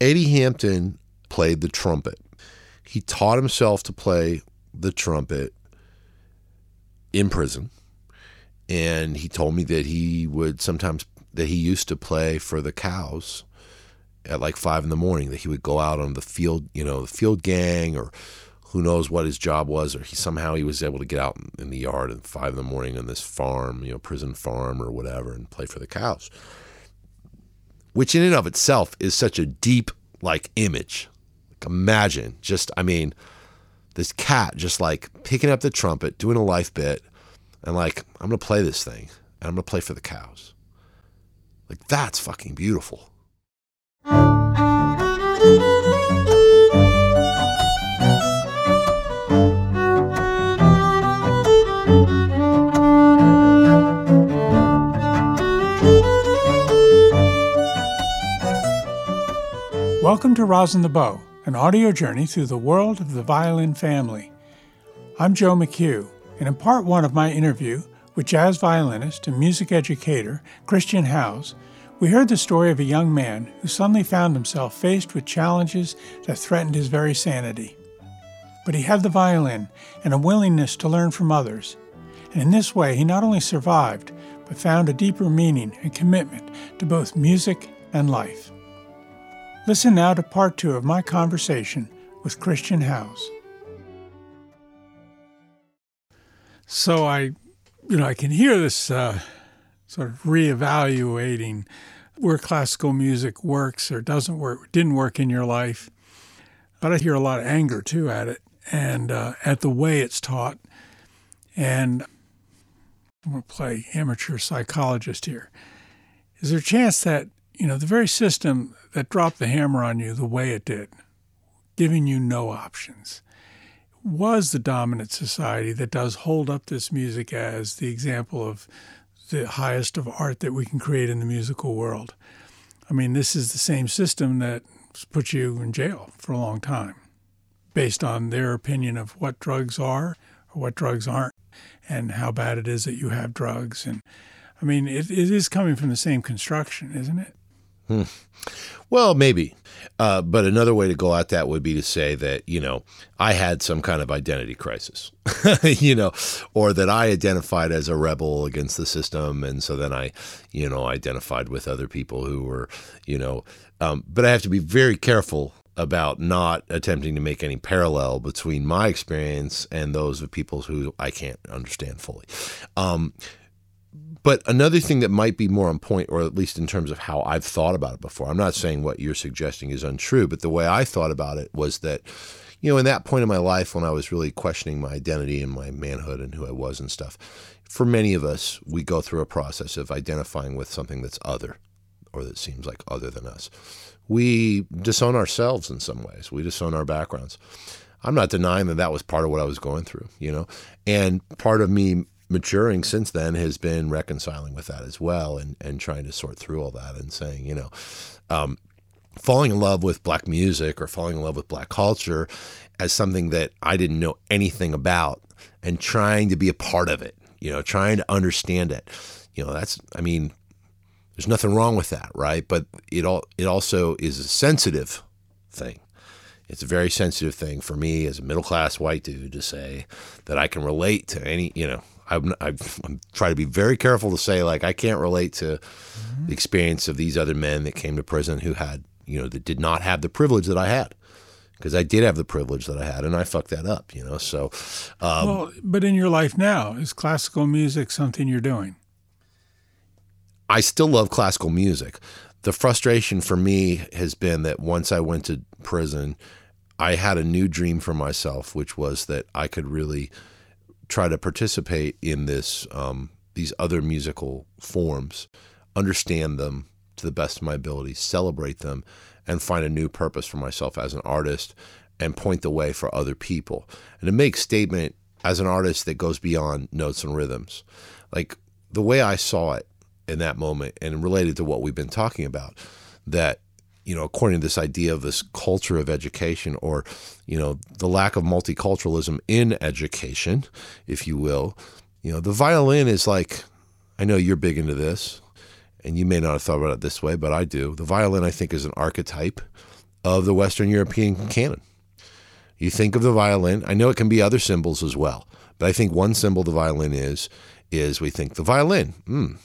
Eddie Hampton played the trumpet. He taught himself to play the trumpet in prison. And he told me that he would sometimes, that he used to play for the cows at like five in the morning, that he would go out on the field, you know, the field gang or who knows what his job was, or he somehow he was able to get out in the yard at five in the morning on this farm, you know, prison farm or whatever, and play for the cows. Which in and of itself is such a deep like image. Like imagine just, I mean, this cat just like picking up the trumpet, doing a life bit, and like, I'm gonna play this thing, and I'm gonna play for the cows. Like that's fucking beautiful. Welcome to Rosin the Bow, an audio journey through the world of the violin family. I'm Joe McHugh, and in part one of my interview with jazz violinist and music educator Christian Howes, we heard the story of a young man who suddenly found himself faced with challenges that threatened his very sanity. But he had the violin and a willingness to learn from others, and in this way he not only survived, but found a deeper meaning and commitment to both music and life. Listen now to part two of my conversation with Christian Howes. So I, you know, I can hear this uh, sort of reevaluating where classical music works or doesn't work, didn't work in your life. But I hear a lot of anger too at it and uh, at the way it's taught. And I'm going to play amateur psychologist here. Is there a chance that, you know, the very system that dropped the hammer on you the way it did, giving you no options, was the dominant society that does hold up this music as the example of the highest of art that we can create in the musical world. I mean, this is the same system that put you in jail for a long time based on their opinion of what drugs are or what drugs aren't and how bad it is that you have drugs. And I mean, it, it is coming from the same construction, isn't it? Hmm. Well, maybe. Uh, but another way to go at that would be to say that, you know, I had some kind of identity crisis, you know, or that I identified as a rebel against the system. And so then I, you know, identified with other people who were, you know, um, but I have to be very careful about not attempting to make any parallel between my experience and those of people who I can't understand fully. Um, but another thing that might be more on point, or at least in terms of how I've thought about it before, I'm not saying what you're suggesting is untrue, but the way I thought about it was that, you know, in that point in my life when I was really questioning my identity and my manhood and who I was and stuff, for many of us, we go through a process of identifying with something that's other or that seems like other than us. We disown ourselves in some ways, we disown our backgrounds. I'm not denying that that was part of what I was going through, you know, and part of me maturing since then has been reconciling with that as well and, and trying to sort through all that and saying, you know, um, falling in love with black music or falling in love with black culture as something that I didn't know anything about and trying to be a part of it, you know, trying to understand it. You know, that's, I mean, there's nothing wrong with that, right? But it all, it also is a sensitive thing. It's a very sensitive thing for me as a middle class white dude to say that I can relate to any, you know, I'm, I'm, I'm trying to be very careful to say like I can't relate to mm-hmm. the experience of these other men that came to prison who had you know that did not have the privilege that I had because I did have the privilege that I had and I fucked that up you know so um, well but in your life now is classical music something you're doing I still love classical music the frustration for me has been that once I went to prison I had a new dream for myself which was that I could really try to participate in this um, these other musical forms, understand them to the best of my ability, celebrate them, and find a new purpose for myself as an artist, and point the way for other people, and to make statement as an artist that goes beyond notes and rhythms, like the way I saw it in that moment, and related to what we've been talking about, that you know, according to this idea of this culture of education or, you know, the lack of multiculturalism in education, if you will, you know, the violin is like, I know you're big into this, and you may not have thought about it this way, but I do. The violin, I think, is an archetype of the Western European canon. You think of the violin. I know it can be other symbols as well, but I think one symbol the violin is is we think the violin. Mm,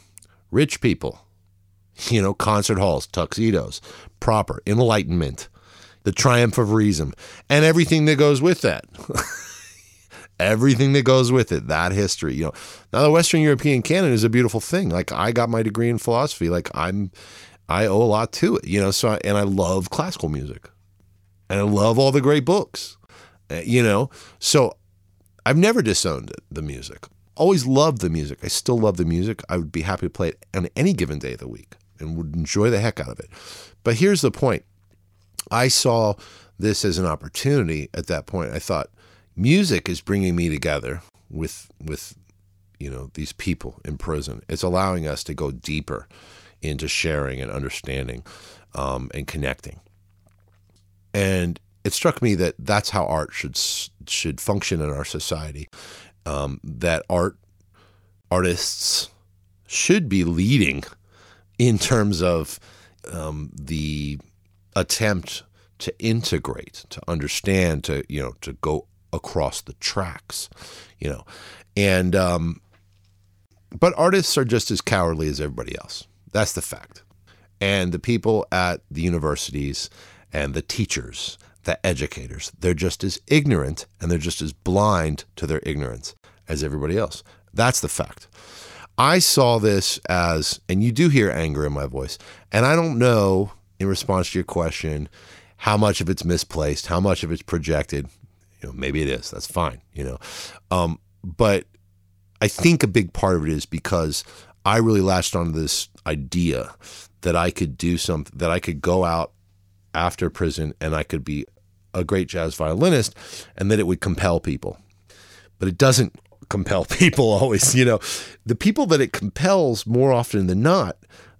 rich people, you know, concert halls, tuxedos, proper, enlightenment, the triumph of reason, and everything that goes with that. everything that goes with it, that history. You know, now the Western European canon is a beautiful thing. Like I got my degree in philosophy. Like I'm, I owe a lot to it. You know, so and I love classical music, and I love all the great books. Uh, you know, so I've never disowned it, the music. Always loved the music. I still love the music. I would be happy to play it on any given day of the week and would enjoy the heck out of it. But here's the point. I saw this as an opportunity at that point. I thought music is bringing me together with with you know these people in prison. It's allowing us to go deeper into sharing and understanding um, and connecting. And it struck me that that's how art should should function in our society. Um, that art artists should be leading in terms of um, the attempt to integrate, to understand, to you know, to go across the tracks, you know, and um, but artists are just as cowardly as everybody else. That's the fact. And the people at the universities and the teachers, the educators, they're just as ignorant and they're just as blind to their ignorance as everybody else. That's the fact. I saw this as, and you do hear anger in my voice, and I don't know, in response to your question, how much of it's misplaced, how much of it's projected. You know, maybe it is. That's fine. You know, um, but I think a big part of it is because I really latched onto this idea that I could do something, that I could go out after prison and I could be a great jazz violinist, and that it would compel people. But it doesn't compel people always. You know, the people that it compels more often than not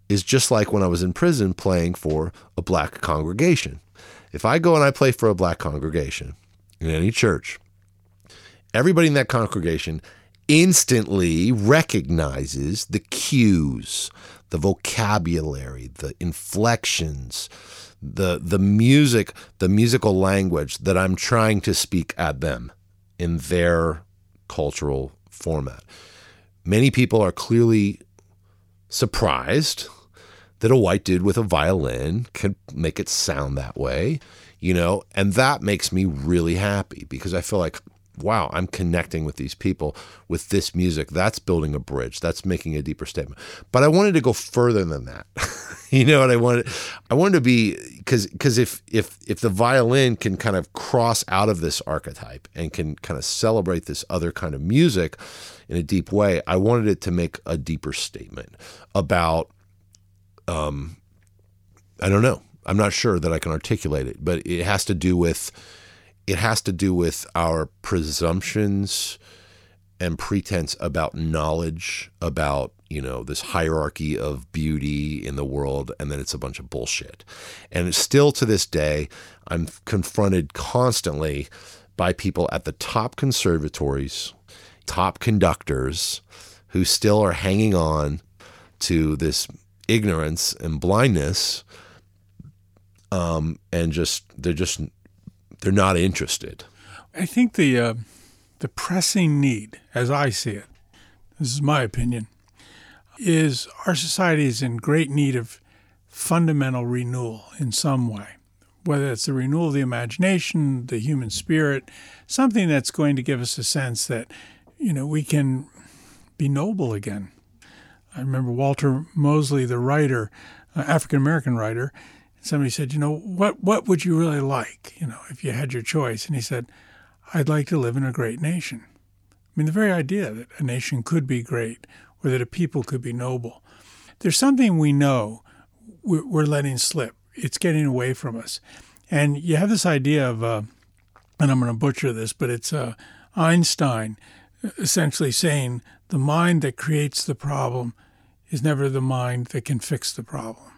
is just like when I was in prison playing for a black congregation. If I go and I play for a black congregation in any church, everybody in that congregation instantly recognizes the cues, the vocabulary, the inflections, the the music, the musical language that I'm trying to speak at them in their cultural format. Many people are clearly surprised that a white dude with a violin can make it sound that way, you know, and that makes me really happy because I feel like wow, I'm connecting with these people with this music. That's building a bridge. That's making a deeper statement. But I wanted to go further than that. you know what I wanted? I wanted to be because because if if if the violin can kind of cross out of this archetype and can kind of celebrate this other kind of music in a deep way, I wanted it to make a deeper statement about um I don't know. I'm not sure that I can articulate it, but it has to do with it has to do with our presumptions and pretense about knowledge about you know this hierarchy of beauty in the world and then it's a bunch of bullshit. And still to this day i'm confronted constantly by people at the top conservatories top conductors who still are hanging on to this ignorance and blindness um, and just they're just they're not interested. I think the uh, the pressing need, as I see it, this is my opinion, is our society is in great need of fundamental renewal in some way. Whether it's the renewal of the imagination, the human spirit, something that's going to give us a sense that, you know, we can be noble again. I remember Walter Mosley, the writer, uh, African American writer, somebody said, you know, what what would you really like, you know, if you had your choice? And he said, I'd like to live in a great nation. I mean, the very idea that a nation could be great or that a people could be noble. There's something we know we're letting slip. It's getting away from us. And you have this idea of, uh, and I'm going to butcher this, but it's uh, Einstein essentially saying the mind that creates the problem is never the mind that can fix the problem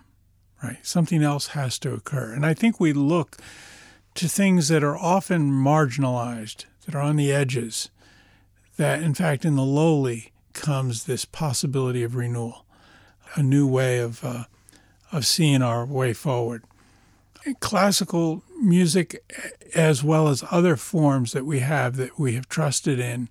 right? Something else has to occur. And I think we look to things that are often marginalized, that are on the edges, that in fact, in the lowly comes this possibility of renewal, a new way of, uh, of seeing our way forward. classical music, as well as other forms that we have that we have trusted in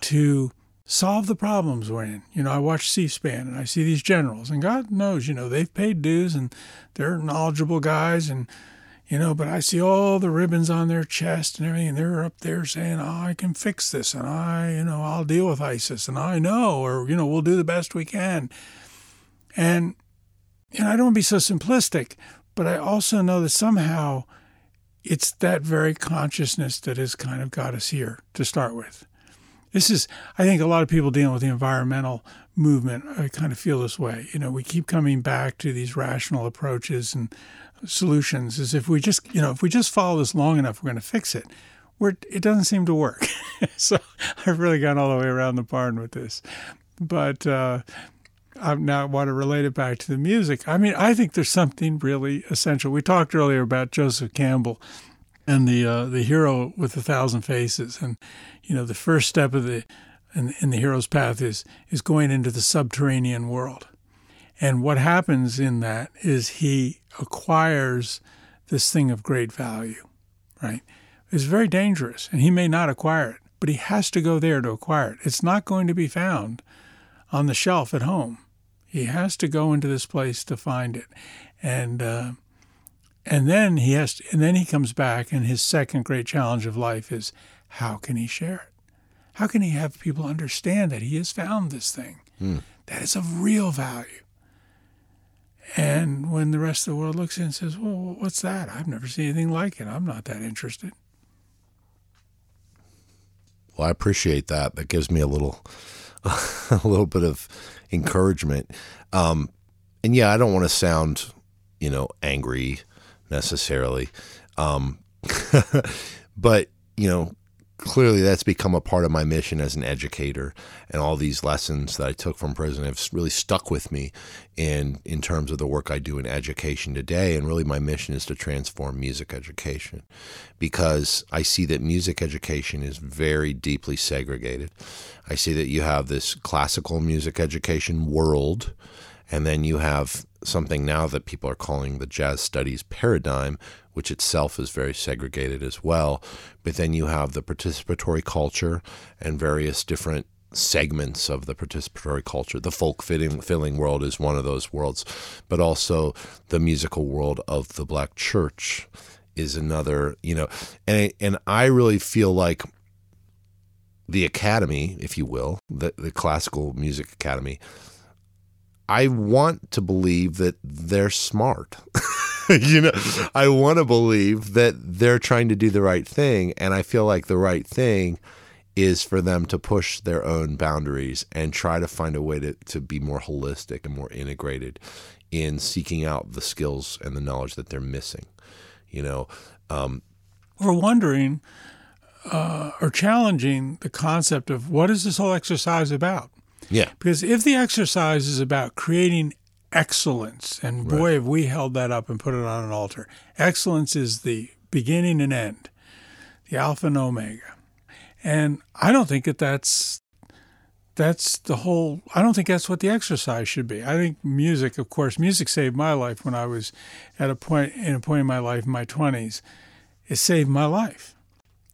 to solve the problems we're in. You know, I watch C SPAN and I see these generals, and God knows, you know, they've paid dues and they're knowledgeable guys, and, you know, but I see all the ribbons on their chest and everything, and they're up there saying, oh, I can fix this, and I, you know, I'll deal with ISIS, and I know, or, you know, we'll do the best we can. And, and I don't want to be so simplistic, but I also know that somehow it's that very consciousness that has kind of got us here to start with. This is, I think, a lot of people dealing with the environmental movement. I kind of feel this way. You know, we keep coming back to these rational approaches and solutions as if we just, you know, if we just follow this long enough, we're going to fix it. We're, it doesn't seem to work. so I've really gone all the way around the barn with this. But uh, I now want to relate it back to the music. I mean, I think there's something really essential. We talked earlier about Joseph Campbell and the uh, the hero with a thousand faces, and you know the first step of the in, in the hero's path is is going into the subterranean world, and what happens in that is he acquires this thing of great value, right? It's very dangerous, and he may not acquire it, but he has to go there to acquire it. It's not going to be found on the shelf at home. He has to go into this place to find it, and uh, and then he has, to, and then he comes back, and his second great challenge of life is how can he share it? How can he have people understand that he has found this thing Hmm. that is of real value? And when the rest of the world looks in and says, "Well, what's that? I've never seen anything like it. I'm not that interested." Well, I appreciate that. That gives me a little, a little bit of encouragement. Um, and yeah, I don't want to sound, you know, angry necessarily, um, but you know, clearly that's become a part of my mission as an educator, and all these lessons that I took from prison have really stuck with me in in terms of the work I do in education today. And really, my mission is to transform music education because I see that music education is very deeply segregated. I see that you have this classical music education world, and then you have something now that people are calling the jazz studies paradigm, which itself is very segregated as well. But then you have the participatory culture and various different segments of the participatory culture. The folk fitting, filling world is one of those worlds, but also the musical world of the black church is another, you know, and and I really feel like the academy, if you will, the, the classical music academy, I want to believe that they're smart. you know, I want to believe that they're trying to do the right thing. And I feel like the right thing is for them to push their own boundaries and try to find a way to, to be more holistic and more integrated in seeking out the skills and the knowledge that they're missing. You know, um, We're wondering uh, or challenging the concept of what is this whole exercise about? Yeah, Because if the exercise is about creating excellence, and boy, have we held that up and put it on an altar. Excellence is the beginning and end, the alpha and omega. And I don't think that that's that's the whole. I don't think that's what the exercise should be. I think music, of course, music saved my life when I was at a point in a point in my life in my twenties. It saved my life.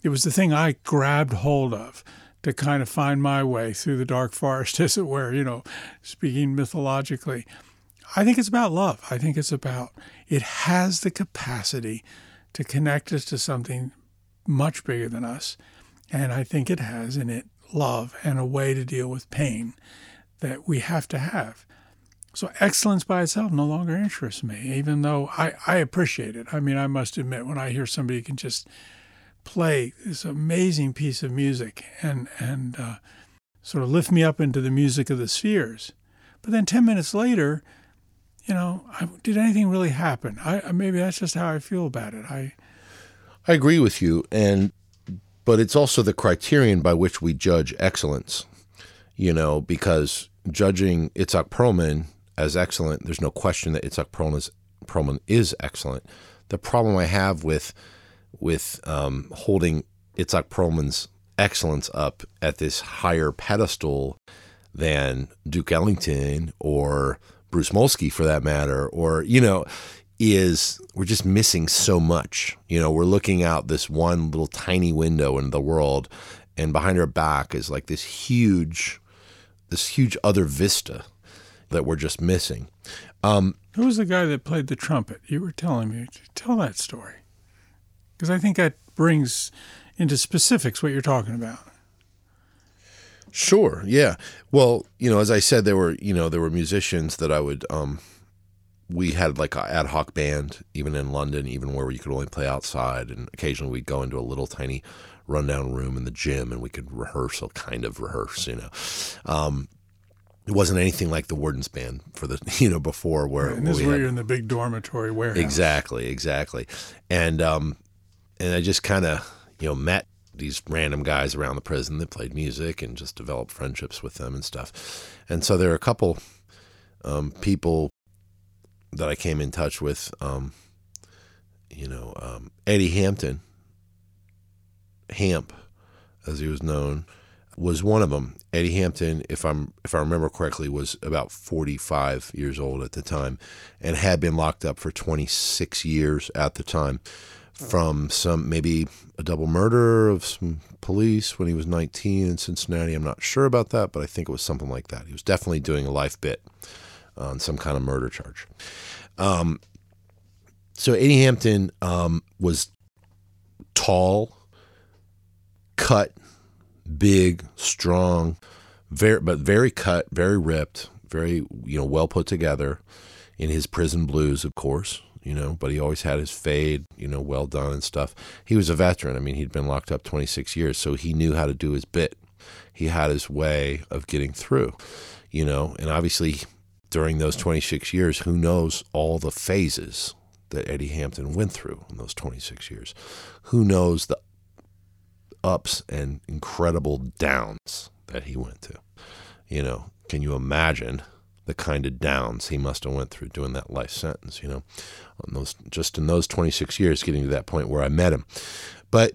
It was the thing I grabbed hold of to kind of find my way through the dark forest, as it were, you know, speaking mythologically. I think it's about love. I think it's about, it has the capacity to connect us to something much bigger than us. And I think it has in it love and a way to deal with pain that we have to have. So excellence by itself no longer interests me, even though I, I appreciate it. I mean, I must admit, when I hear somebody can just play this amazing piece of music and and uh, sort of lift me up into the music of the spheres. But then ten minutes later, you know, I, did anything really happen? I maybe that's just how I feel about it. I I agree with you, and but it's also the criterion by which we judge excellence. You know, because judging Itzhak Perlman as excellent, there's no question that Itzhak Perlman is, Perlman is excellent. The problem I have with with um, holding Itzhak Perlman's excellence up at this higher pedestal than Duke Ellington or Bruce Molsky, for that matter, or you know, is we're just missing so much. You know, we're looking out this one little tiny window in the world, and behind our back is like this huge, this huge other vista that we're just missing. Um, Who was the guy that played the trumpet? You were telling me. Tell that story, because I think that brings into specifics what you're talking about. Sure. Yeah. Well, you know, as I said, there were you know there were musicians that I would. Um, we had like an ad hoc band, even in London, even where you could only play outside, and occasionally we'd go into a little tiny rundown room in the gym, and we could rehearse, or kind of rehearse, you know. Um, it wasn't anything like the Warden's band for the you know before where, Right, and this where is where had- you're in the big dormitory warehouse. Exactly, exactly. And um and I just kind of, you know, met these random guys around the prison that played music and just developed friendships with them and stuff. And so there are a couple um people that I came in touch with um you know, um Eddie Hampton Hamp as he was known was one of them. Eddie Hampton, if I'm if I remember correctly, was about 45 years old at the time, and had been locked up for 26 years at the time, from some maybe a double murder of some police when he was 19 in Cincinnati. I'm not sure about that, but I think it was something like that. He was definitely doing a life bit on some kind of murder charge. Um, so Eddie Hampton um, was tall, cut, big, strong, very but very cut, very ripped, very you know well put together in his prison blues, of course. You know, but he always had his fade, you know, well done and stuff. He was a veteran. I mean, he'd been locked up 26 years, so he knew how to do his bit. He had his way of getting through, you know, and obviously during those 26 years, who knows all the phases that Eddie Hampton went through in those 26 years? Who knows the ups and incredible downs that he went to. You know, can you imagine the kind of downs he must have went through doing that life sentence, you know, on those just in those 26 years getting to that point where I met him. But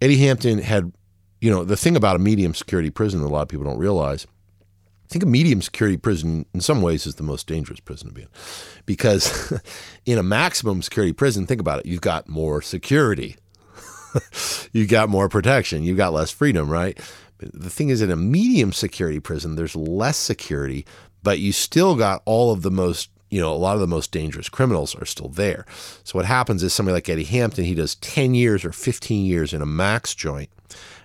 Eddie Hampton had, you know, the thing about a medium security prison that a lot of people don't realize I think a medium security prison, in some ways, is the most dangerous prison to be in. Because in a maximum security prison, think about it, you've got more security you've got more protection, you've got less freedom, right? The thing is, in a medium security prison, there's less security, but you still got all of the most, you know, a lot of the most dangerous criminals are still there. So what happens is somebody like Eddie Hampton, he does 10 years or 15 years in a max joint,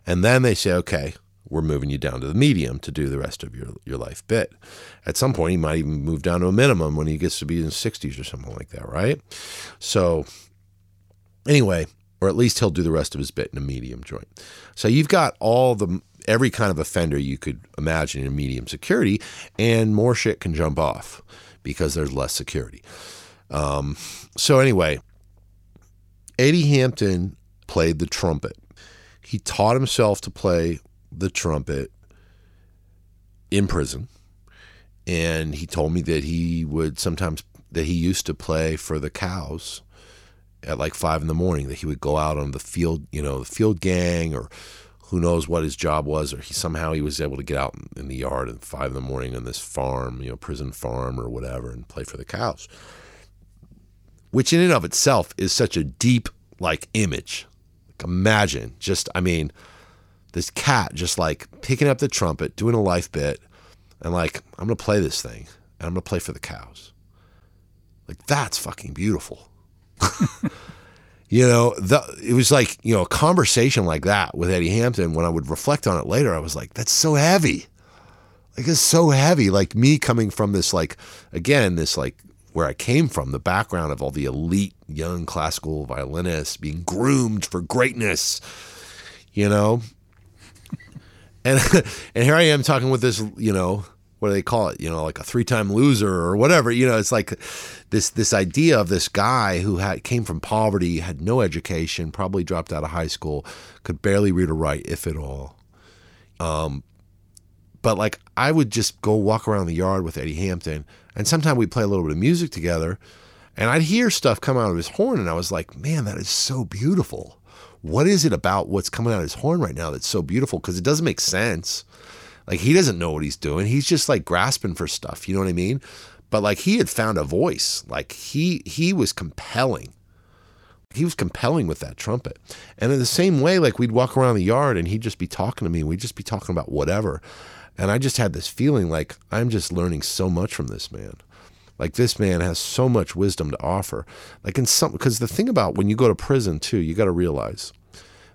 and then they say, okay, we're moving you down to the medium to do the rest of your, your life bit. At some point, he might even move down to a minimum when he gets to be in his 60s or something like that, right? So, anyway, or at least he'll do the rest of his bit in a medium joint. So you've got all the every kind of offender you could imagine in medium security, and more shit can jump off because there's less security. Um, so anyway, Eddie Hampton played the trumpet. He taught himself to play the trumpet in prison, and he told me that he would sometimes that he used to play for the cows at like five in the morning that he would go out on the field, you know, the field gang or who knows what his job was, or he somehow he was able to get out in the yard at five in the morning on this farm, you know, prison farm or whatever, and play for the cows. Which in and of itself is such a deep like image. Like imagine just I mean, this cat just like picking up the trumpet, doing a life bit, and like, I'm gonna play this thing and I'm gonna play for the cows. Like that's fucking beautiful. you know, the, it was like, you know, a conversation like that with Eddie Hampton, when I would reflect on it later, I was like, that's so heavy. Like, it's so heavy. Like, me coming from this, like, again, this, like, where I came from, the background of all the elite young classical violinists being groomed for greatness, you know? And, and here I am talking with this, you know, what do they call it? You know, like a three-time loser or whatever. You know, it's like this this idea of this guy who had came from poverty, had no education, probably dropped out of high school, could barely read or write, if at all. Um, but like I would just go walk around the yard with Eddie Hampton, and sometimes we'd play a little bit of music together, and I'd hear stuff come out of his horn, and I was like, man, that is so beautiful. What is it about what's coming out of his horn right now that's so beautiful? Because it doesn't make sense. Like he doesn't know what he's doing. He's just like grasping for stuff. You know what I mean? but like he had found a voice. Like he he was compelling. He was compelling with that trumpet. And in the same way, like we'd walk around the yard and he'd just be talking to me. We'd just be talking about whatever. And I just had this feeling like I'm just learning so much from this man. Like this man has so much wisdom to offer. Like in some because the thing about when you go to prison too, you got to realize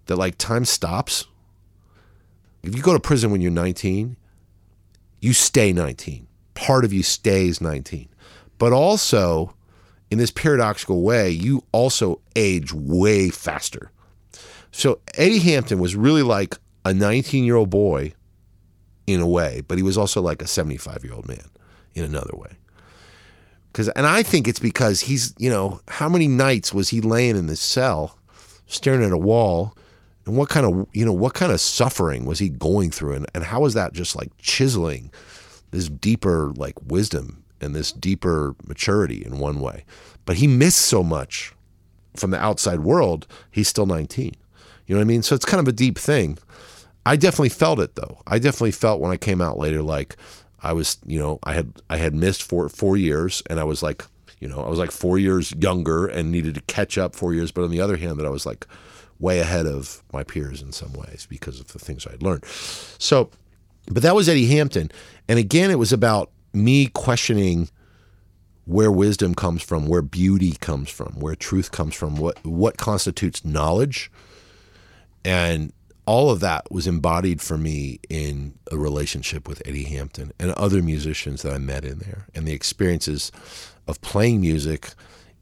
that like time stops. If you go to prison when you're 19, you stay 19. Part of you stays 19. But also, in this paradoxical way, you also age way faster. So Eddie Hampton was really like a 19 year old boy in a way, but he was also like a 75 year old man in another way. Cause, and I think it's because he's, you know, how many nights was he laying in this cell staring at a wall and what kind of, you know, what kind of suffering was he going through? And, and how was that just like chiseling this deeper like wisdom and this deeper maturity in one way? But he missed so much from the outside world. He's still 19. You know what I mean? So it's kind of a deep thing. I definitely felt it though. I definitely felt when I came out later, like, I was, you know, I had I had missed four four years, and I was like, you know, I was like four years younger and needed to catch up four years. But on the other hand, that I was like way ahead of my peers in some ways because of the things I'd learned. So, but that was Eddie Hampton, and again, it was about me questioning where wisdom comes from, where beauty comes from, where truth comes from, what what constitutes knowledge, and all of that was embodied for me in a relationship with Eddie Hampton and other musicians that I met in there, and the experiences of playing music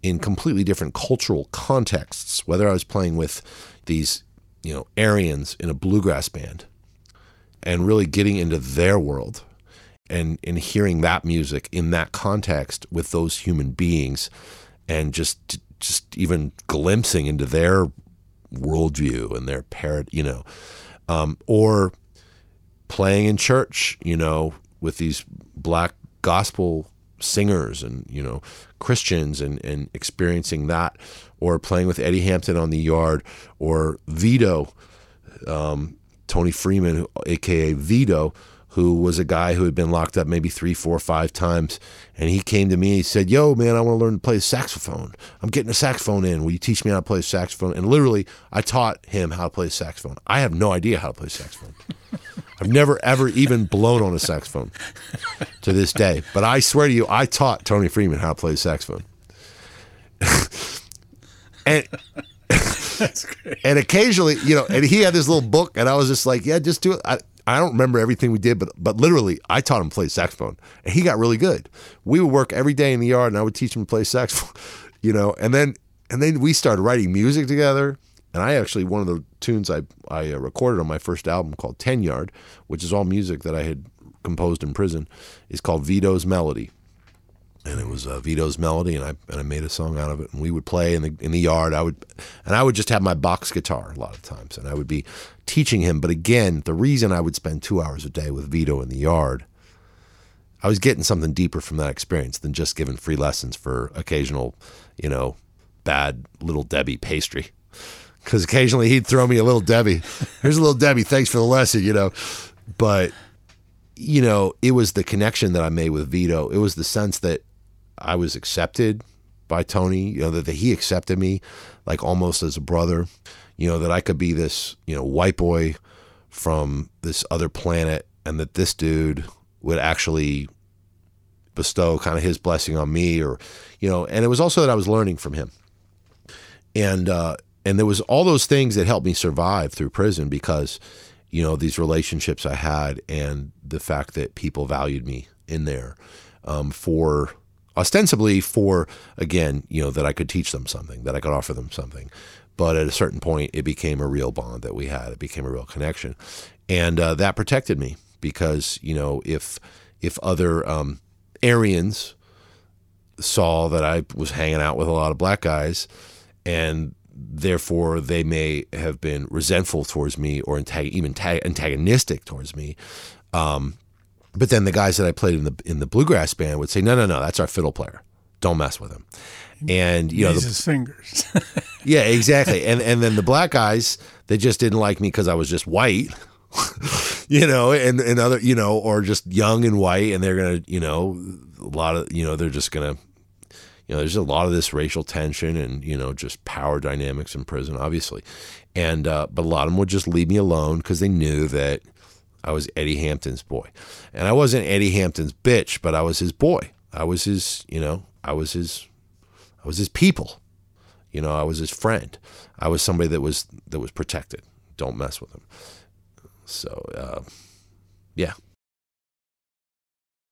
in completely different cultural contexts. Whether I was playing with these, you know, Aryans in a bluegrass band, and really getting into their world, and and hearing that music in that context with those human beings, and just just even glimpsing into their worldview and their parrot, you know, um, or playing in church, you know, with these black gospel singers and you know Christians and and experiencing that, or playing with Eddie Hampton on the yard, or Vito, um, Tony Freeman, aka Vito, who was a guy who had been locked up maybe three, four, five times. And he came to me and he said, Yo, man, I want to learn to play the saxophone. I'm getting a saxophone in. Will you teach me how to play saxophone? And literally, I taught him how to play saxophone. I have no idea how to play saxophone. I've never, ever even blown on a saxophone to this day. But I swear to you, I taught Tony Freeman how to play saxophone. and. and occasionally, you know, and he had this little book, and I was just like, "Yeah, just do it." I, I don't remember everything we did, but but literally, I taught him to play saxophone, and he got really good. We would work every day in the yard, and I would teach him to play saxophone, you know. And then and then we started writing music together. And I actually one of the tunes I I uh, recorded on my first album called Ten Yard, which is all music that I had composed in prison, is called Vito's Melody and it was uh, Vito's melody, and I and I made a song out of it. And we would play in the in the yard. I would, and I would just have my box guitar a lot of times, and I would be teaching him. But again, the reason I would spend two hours a day with Vito in the yard, I was getting something deeper from that experience than just giving free lessons for occasional, you know, bad little Debbie pastry. Because occasionally he'd throw me a little Debbie. Here's a little Debbie. Thanks for the lesson, you know. But you know, it was the connection that I made with Vito. It was the sense that I was accepted by Tony, you know, that, that he accepted me like almost as a brother, you know, that I could be this, you know, white boy from this other planet and that this dude would actually bestow kind of his blessing on me or, you know, and it was also that I was learning from him. And, uh, and there was all those things that helped me survive through prison because, you know, these relationships I had and the fact that people valued me in there um, for ostensibly for again you know that i could teach them something that i could offer them something. But at a certain point it became a real bond that we had. It became a real connection. And uh, that protected me because you know if if other um, aryans saw that i was hanging out with a lot of black guys and therefore they may have been resentful towards me or antag- even tag- antagonistic towards me um, but then the guys that I played in the in the bluegrass band would say, "No, no, no, that's our fiddle player. Don't mess with him." And you know, the, his fingers. yeah, exactly. And and then the black guys, they just didn't like me because I was just white. you know, and, and other, you know, or just young and white, and they're gonna, you know, a lot of, you know, they're just gonna, you know, there's a lot of this racial tension and you know just power dynamics in prison, obviously, and uh, but a lot of them would just leave me alone because they knew that I was Eddie Hampton's boy, and I wasn't Eddie Hampton's bitch, but I was his boy. I was his, you know, I was his, I was his people. You know, I was his friend. I was somebody that was that was protected. Don't mess with him. So, uh, yeah.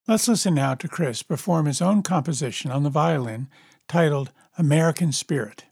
Let's listen now to Chris perform his own composition on the violin titled American Spirit.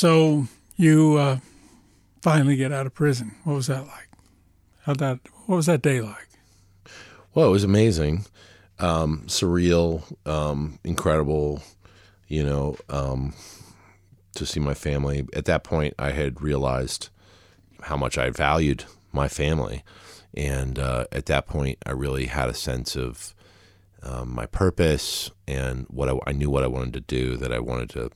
So you uh, finally get out of prison. What was that like? How that? What was that day like? Well, it was amazing, um, surreal, um, incredible. You know, um, to see my family. At that point, I had realized how much I valued my family, and uh, at that point, I really had a sense of um, my purpose and what I, I knew what I wanted to do. That I wanted to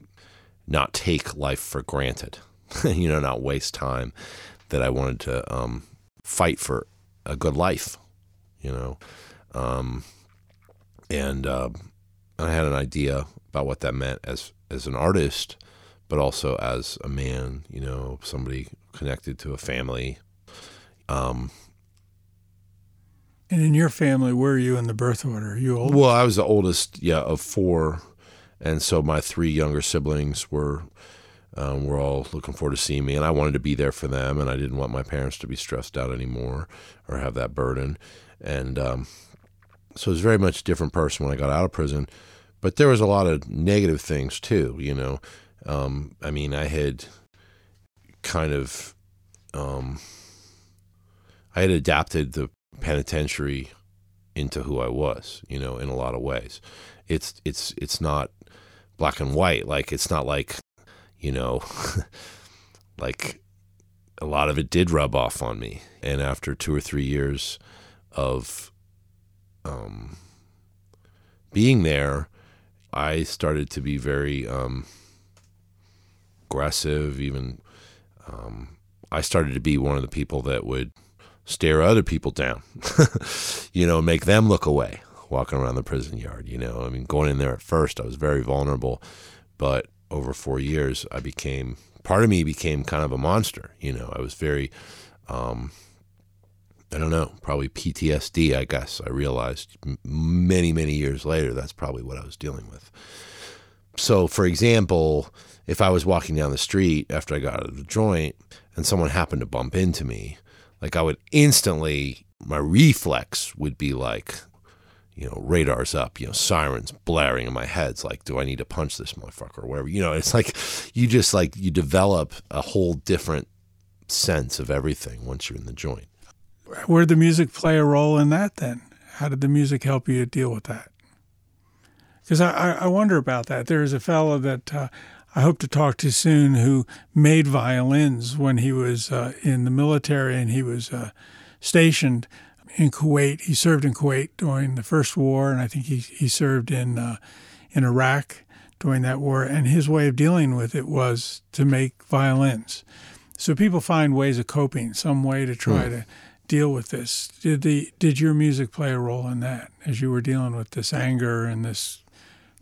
not take life for granted, you know, not waste time, that I wanted to um, fight for a good life, you know. Um, and uh, I had an idea about what that meant as as an artist, but also as a man, you know, somebody connected to a family. Um, and in your family, where were you in the birth order? Are you old? Well, I was the oldest, yeah, of four and so my three younger siblings were um, were all looking forward to seeing me, and I wanted to be there for them, and I didn't want my parents to be stressed out anymore or have that burden, and um, so I was very much a different person when I got out of prison, but there was a lot of negative things too, you know. Um, I mean, I had kind of um, I had adapted the penitentiary into who I was, you know, in a lot of ways. It's it's it's not black and white. Like it's not like, you know, like a lot of it did rub off on me. And after two or three years of um, being there, I started to be very um, aggressive. Even um, I started to be one of the people that would stare other people down, you know, make them look away walking around the prison yard. You know, I mean, going in there at first, I was very vulnerable, but over four years, I became part of me became kind of a monster. You know, I was very, um, I don't know, probably PTSD. I guess I realized many many years later that's probably what I was dealing with. So, for example, if I was walking down the street after I got out of the joint and someone happened to bump into me, like I would instantly, my reflex would be like, you know, radars up, you know, sirens blaring in my head. It's like, do I need to punch this motherfucker or whatever? You know, it's like you just like you develop a whole different sense of everything once you're in the joint. Where did the music play a role in that then? How did the music help you deal with that? Because I, I wonder about that. There's a fellow that uh, I hope to talk to soon who made violins when he was uh, in the military and he was uh, stationed in Kuwait. He served in Kuwait during the first war, and I think he he served in uh, in Iraq during that war. And his way of dealing with it was to make violins. So people find ways of coping, some way to try mm. to deal with this. Did the did your music play a role in that as you were dealing with this anger and this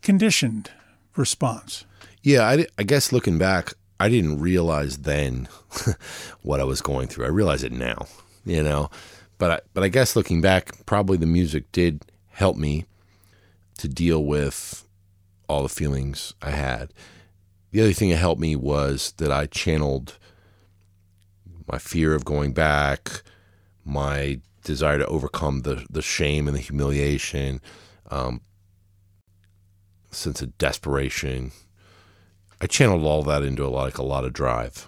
conditioned response? Yeah, I, I guess looking back, I didn't realize then what I was going through. I realize it now, you know. But I, but I guess looking back, probably the music did help me to deal with all the feelings I had. The other thing that helped me was that I channeled my fear of going back, my desire to overcome the the shame and the humiliation, um, sense of desperation. I channeled all that into a lot, like a lot of drive.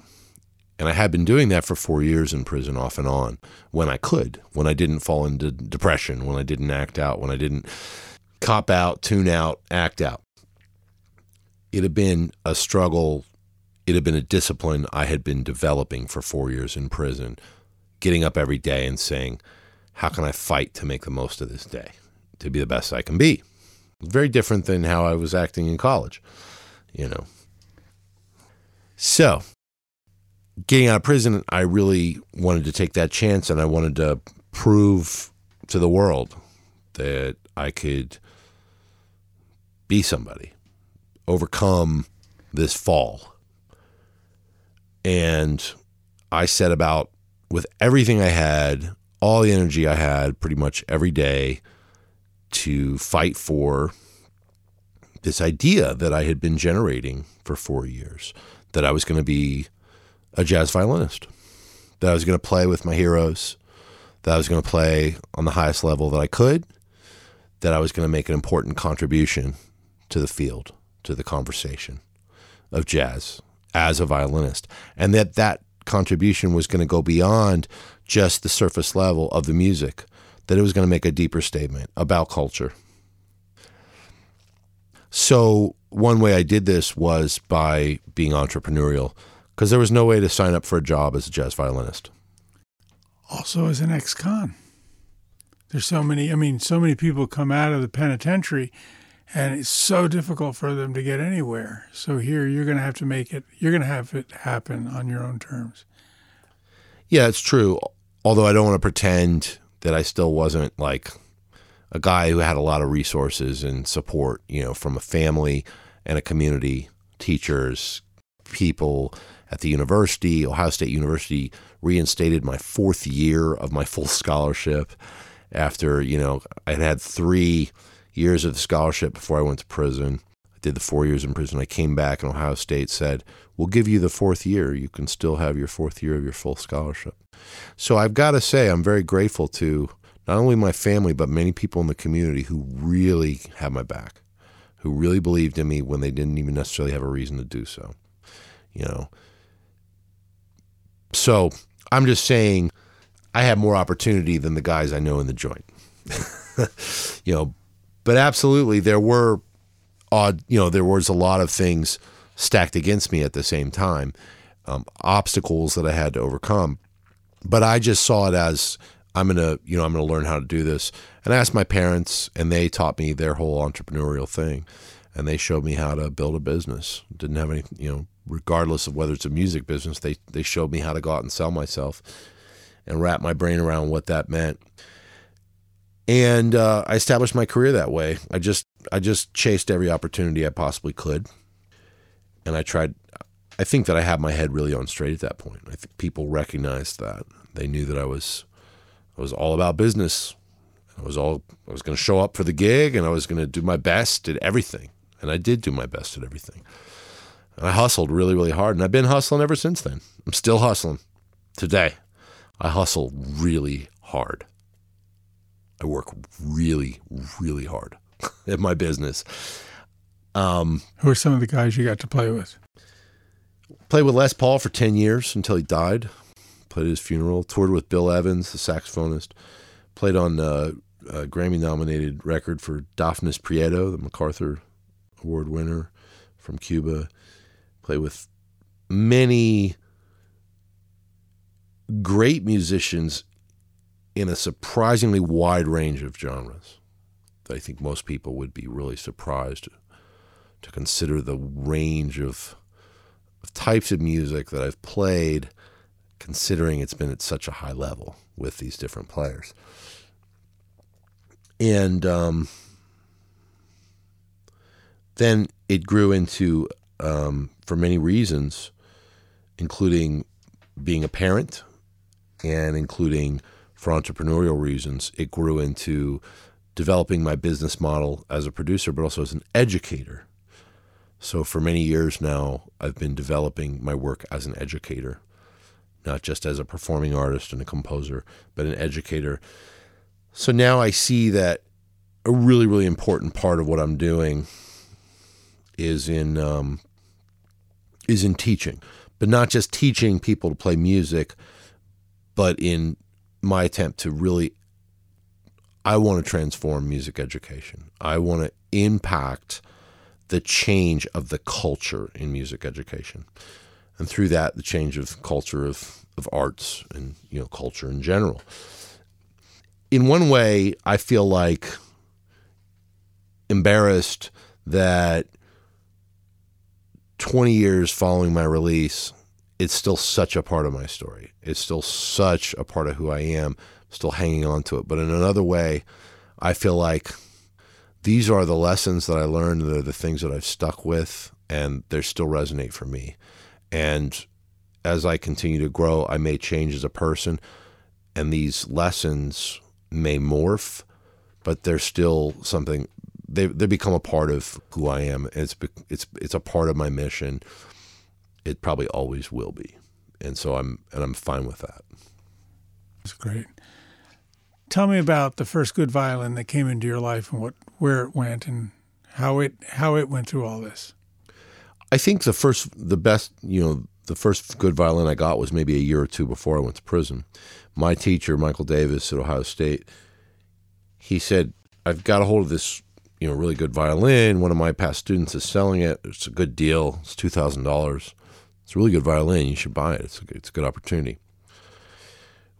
And I had been doing that for four years in prison off and on when I could, when I didn't fall into depression, when I didn't act out, when I didn't cop out, tune out, act out. It had been a struggle. It had been a discipline I had been developing for four years in prison, getting up every day and saying, How can I fight to make the most of this day, to be the best I can be? Very different than how I was acting in college, you know. So getting out of prison, I really wanted to take that chance and I wanted to prove to the world that I could be somebody, overcome this fall. And I set about with everything I had, all the energy I had, pretty much every day to fight for this idea that I had been generating for four years that I was going to be a jazz violinist, that I was going to play with my heroes, that I was going to play on the highest level that I could, that I was going to make an important contribution to the field, to the conversation of jazz as a violinist, and that that contribution was going to go beyond just the surface level of the music, that it was going to make a deeper statement about culture. So, one way I did this was by being entrepreneurial because there was no way to sign up for a job as a jazz violinist. Also, as an ex con. There's so many, I mean, so many people come out of the penitentiary and it's so difficult for them to get anywhere. So here you're going to have to make it, you're going to have it happen on your own terms. Yeah, it's true. Although I don't want to pretend that I still wasn't like a guy who had a lot of resources and support, you know, from a family and a community, teachers, people, at the university, Ohio State University, reinstated my fourth year of my full scholarship after, you know, I had three years of scholarship before I went to prison. I did the four years in prison. I came back, and Ohio State said, We'll give you the fourth year. You can still have your fourth year of your full scholarship. So I've got to say, I'm very grateful to not only my family, but many people in the community who really had my back, who really believed in me when they didn't even necessarily have a reason to do so. You know, so I'm just saying I have more opportunity than the guys I know in the joint. you know, but absolutely there were odd, you know, there was a lot of things stacked against me at the same time, um, obstacles that I had to overcome. But I just saw it as I'm gonna, you know, I'm gonna learn how to do this. And I asked my parents, and they taught me their whole entrepreneurial thing, and they showed me how to build a business. Didn't have any, you know, regardless of whether it's a music business, they they showed me how to go out and sell myself, and wrap my brain around what that meant. And uh, I established my career that way. I just I just chased every opportunity I possibly could, and I tried. I think that I had my head really on straight at that point. I think people recognized that. They knew that I was I was all about business. I was all I was going to show up for the gig and I was going to do my best at everything. And I did do my best at everything. And I hustled really really hard and I've been hustling ever since then. I'm still hustling. Today, I hustle really hard. I work really really hard at my business. Um, Who are some of the guys you got to play with? Played with Les Paul for 10 years until he died played at his funeral, toured with Bill Evans, the saxophonist, played on uh, a Grammy nominated record for Dafnis Prieto, the MacArthur Award winner from Cuba, played with many great musicians in a surprisingly wide range of genres. I think most people would be really surprised to consider the range of, of types of music that I've played considering it's been at such a high level with these different players. And um, then it grew into, um, for many reasons, including being a parent and including for entrepreneurial reasons, it grew into developing my business model as a producer, but also as an educator. So for many years now, I've been developing my work as an educator not just as a performing artist and a composer, but an educator. So now I see that a really, really important part of what I'm doing is in um, is in teaching, but not just teaching people to play music, but in my attempt to really, I want to transform music education. I want to impact the change of the culture in music education and through that, the change of culture of, of arts and you know culture in general. In one way, I feel like embarrassed that 20 years following my release, it's still such a part of my story. It's still such a part of who I am, still hanging on to it. But in another way, I feel like these are the lessons that I learned, they're the things that I've stuck with, and they still resonate for me. And as I continue to grow, I may change as a person, and these lessons may morph, but they're still something. They they become a part of who I am. It's it's it's a part of my mission. It probably always will be, and so I'm and I'm fine with that. That's great. Tell me about the first good violin that came into your life and what where it went and how it how it went through all this. I think the first, the best, you know, the first good violin I got was maybe a year or two before I went to prison. My teacher, Michael Davis at Ohio State, he said, I've got a hold of this, you know, really good violin. One of my past students is selling it. It's a good deal. It's $2,000. It's a really good violin. You should buy it. It's a, it's a good opportunity.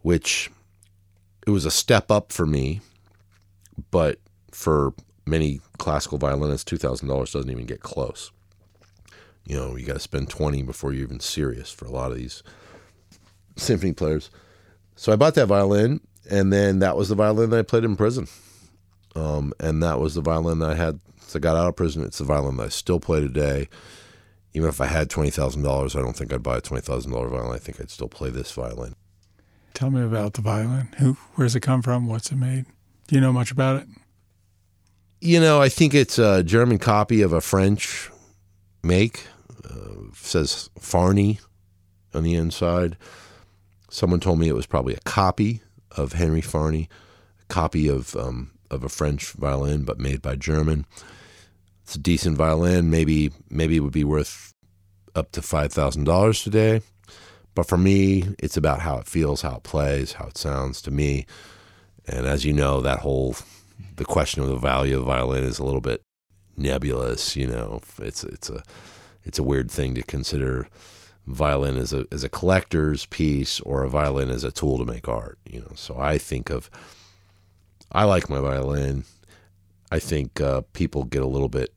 Which it was a step up for me, but for many classical violinists, $2,000 doesn't even get close. You know, you got to spend 20 before you're even serious for a lot of these symphony players. So I bought that violin, and then that was the violin that I played in prison. Um, and that was the violin that I had I got out of prison. It's the violin that I still play today. Even if I had $20,000, I don't think I'd buy a $20,000 violin. I think I'd still play this violin. Tell me about the violin. Who, where's it come from? What's it made? Do you know much about it? You know, I think it's a German copy of a French make says Farney on the inside. Someone told me it was probably a copy of Henry Farney, a copy of um, of a French violin, but made by German. It's a decent violin. Maybe maybe it would be worth up to five thousand dollars today, But for me, it's about how it feels, how it plays, how it sounds to me. And as you know, that whole the question of the value of the violin is a little bit nebulous. You know, it's it's a it's a weird thing to consider violin as a as a collector's piece or a violin as a tool to make art. You know, so I think of I like my violin. I think uh, people get a little bit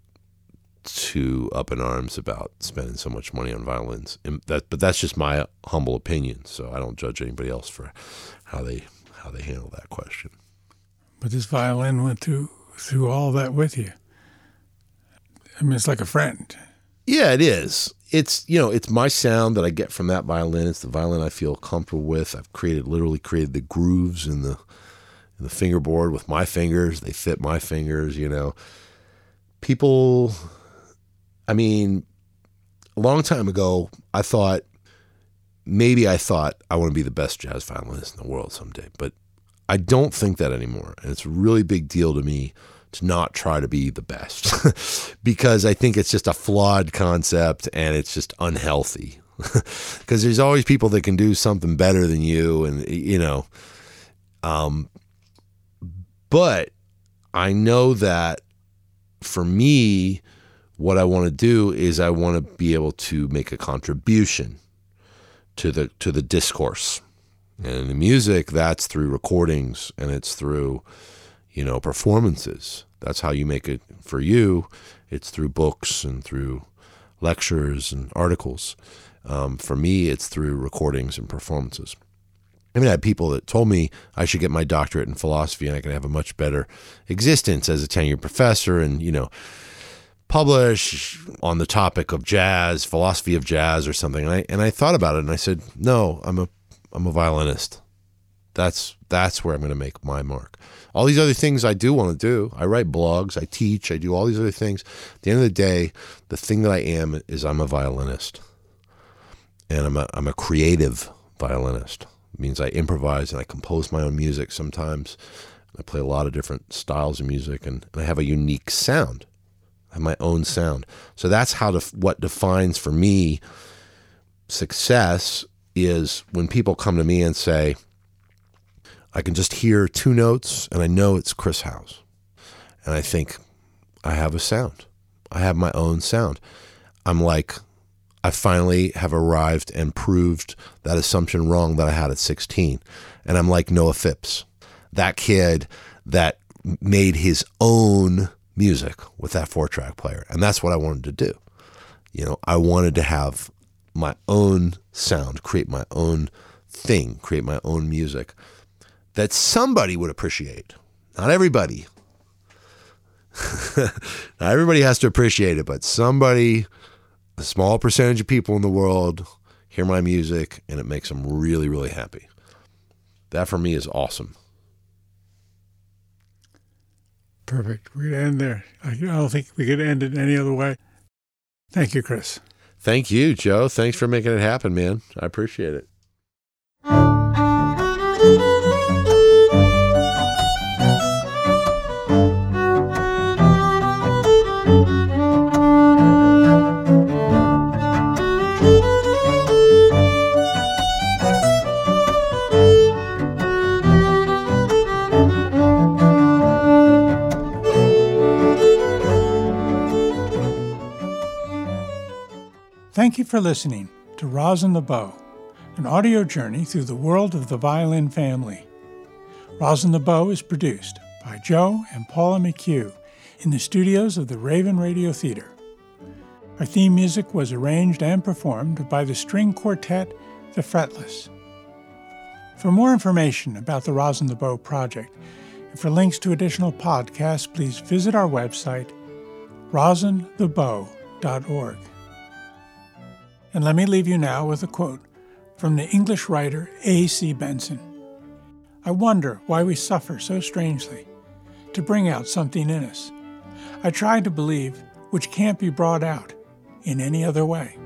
too up in arms about spending so much money on violins. And that, but that's just my humble opinion. So I don't judge anybody else for how they how they handle that question. But this violin went through through all that with you. I mean, it's like a friend. Yeah, it is. It's you know, it's my sound that I get from that violin. It's the violin I feel comfortable with. I've created literally created the grooves and the in the fingerboard with my fingers. They fit my fingers. You know, people. I mean, a long time ago, I thought maybe I thought I want to be the best jazz violinist in the world someday, but I don't think that anymore. And it's a really big deal to me to not try to be the best because I think it's just a flawed concept and it's just unhealthy. Because there's always people that can do something better than you, and you know, um, but I know that for me, what I want to do is I want to be able to make a contribution to the to the discourse and the music, that's through recordings and it's through, you know, performances. That's how you make it for you. It's through books and through lectures and articles. Um, for me, it's through recordings and performances. I mean, I had people that told me I should get my doctorate in philosophy and I can have a much better existence as a tenured professor and, you know, publish on the topic of jazz, philosophy of jazz or something. And I, and I thought about it and I said, no, I'm a I'm a violinist. That's that's where I'm going to make my mark. All these other things I do want to do. I write blogs, I teach, I do all these other things. At the end of the day, the thing that I am is I'm a violinist. And I'm a I'm a creative violinist. It means I improvise and I compose my own music sometimes. I play a lot of different styles of music and, and I have a unique sound. I have my own sound. So that's how to, what defines for me success is when people come to me and say, I can just hear two notes and I know it's Chris Howes. And I think, I have a sound. I have my own sound. I'm like, I finally have arrived and proved that assumption wrong that I had at 16. And I'm like Noah Phipps, that kid that made his own music with that four track player. And that's what I wanted to do. You know, I wanted to have my own sound, create my own thing, create my own music that somebody would appreciate. Not everybody. Not everybody has to appreciate it, but somebody, a small percentage of people in the world hear my music and it makes them really, really happy. That for me is awesome. Perfect. We're going to end there. I don't think we could end it any other way. Thank you, Chris. Thank you, Joe. Thanks for making it happen, man. I appreciate it. Thank you for listening to Rosin the Bow, an audio journey through the world of the violin family. Rosin the Bow is produced by Joe and Paula McHugh in the studios of the Raven Radio Theater. Our theme music was arranged and performed by the string quartet The Fretless. For more information about the Rosin the Bow project and for links to additional podcasts, please visit our website, rosinthebow.org. And let me leave you now with a quote from the English writer A.C. Benson. I wonder why we suffer so strangely to bring out something in us. I try to believe which can't be brought out in any other way.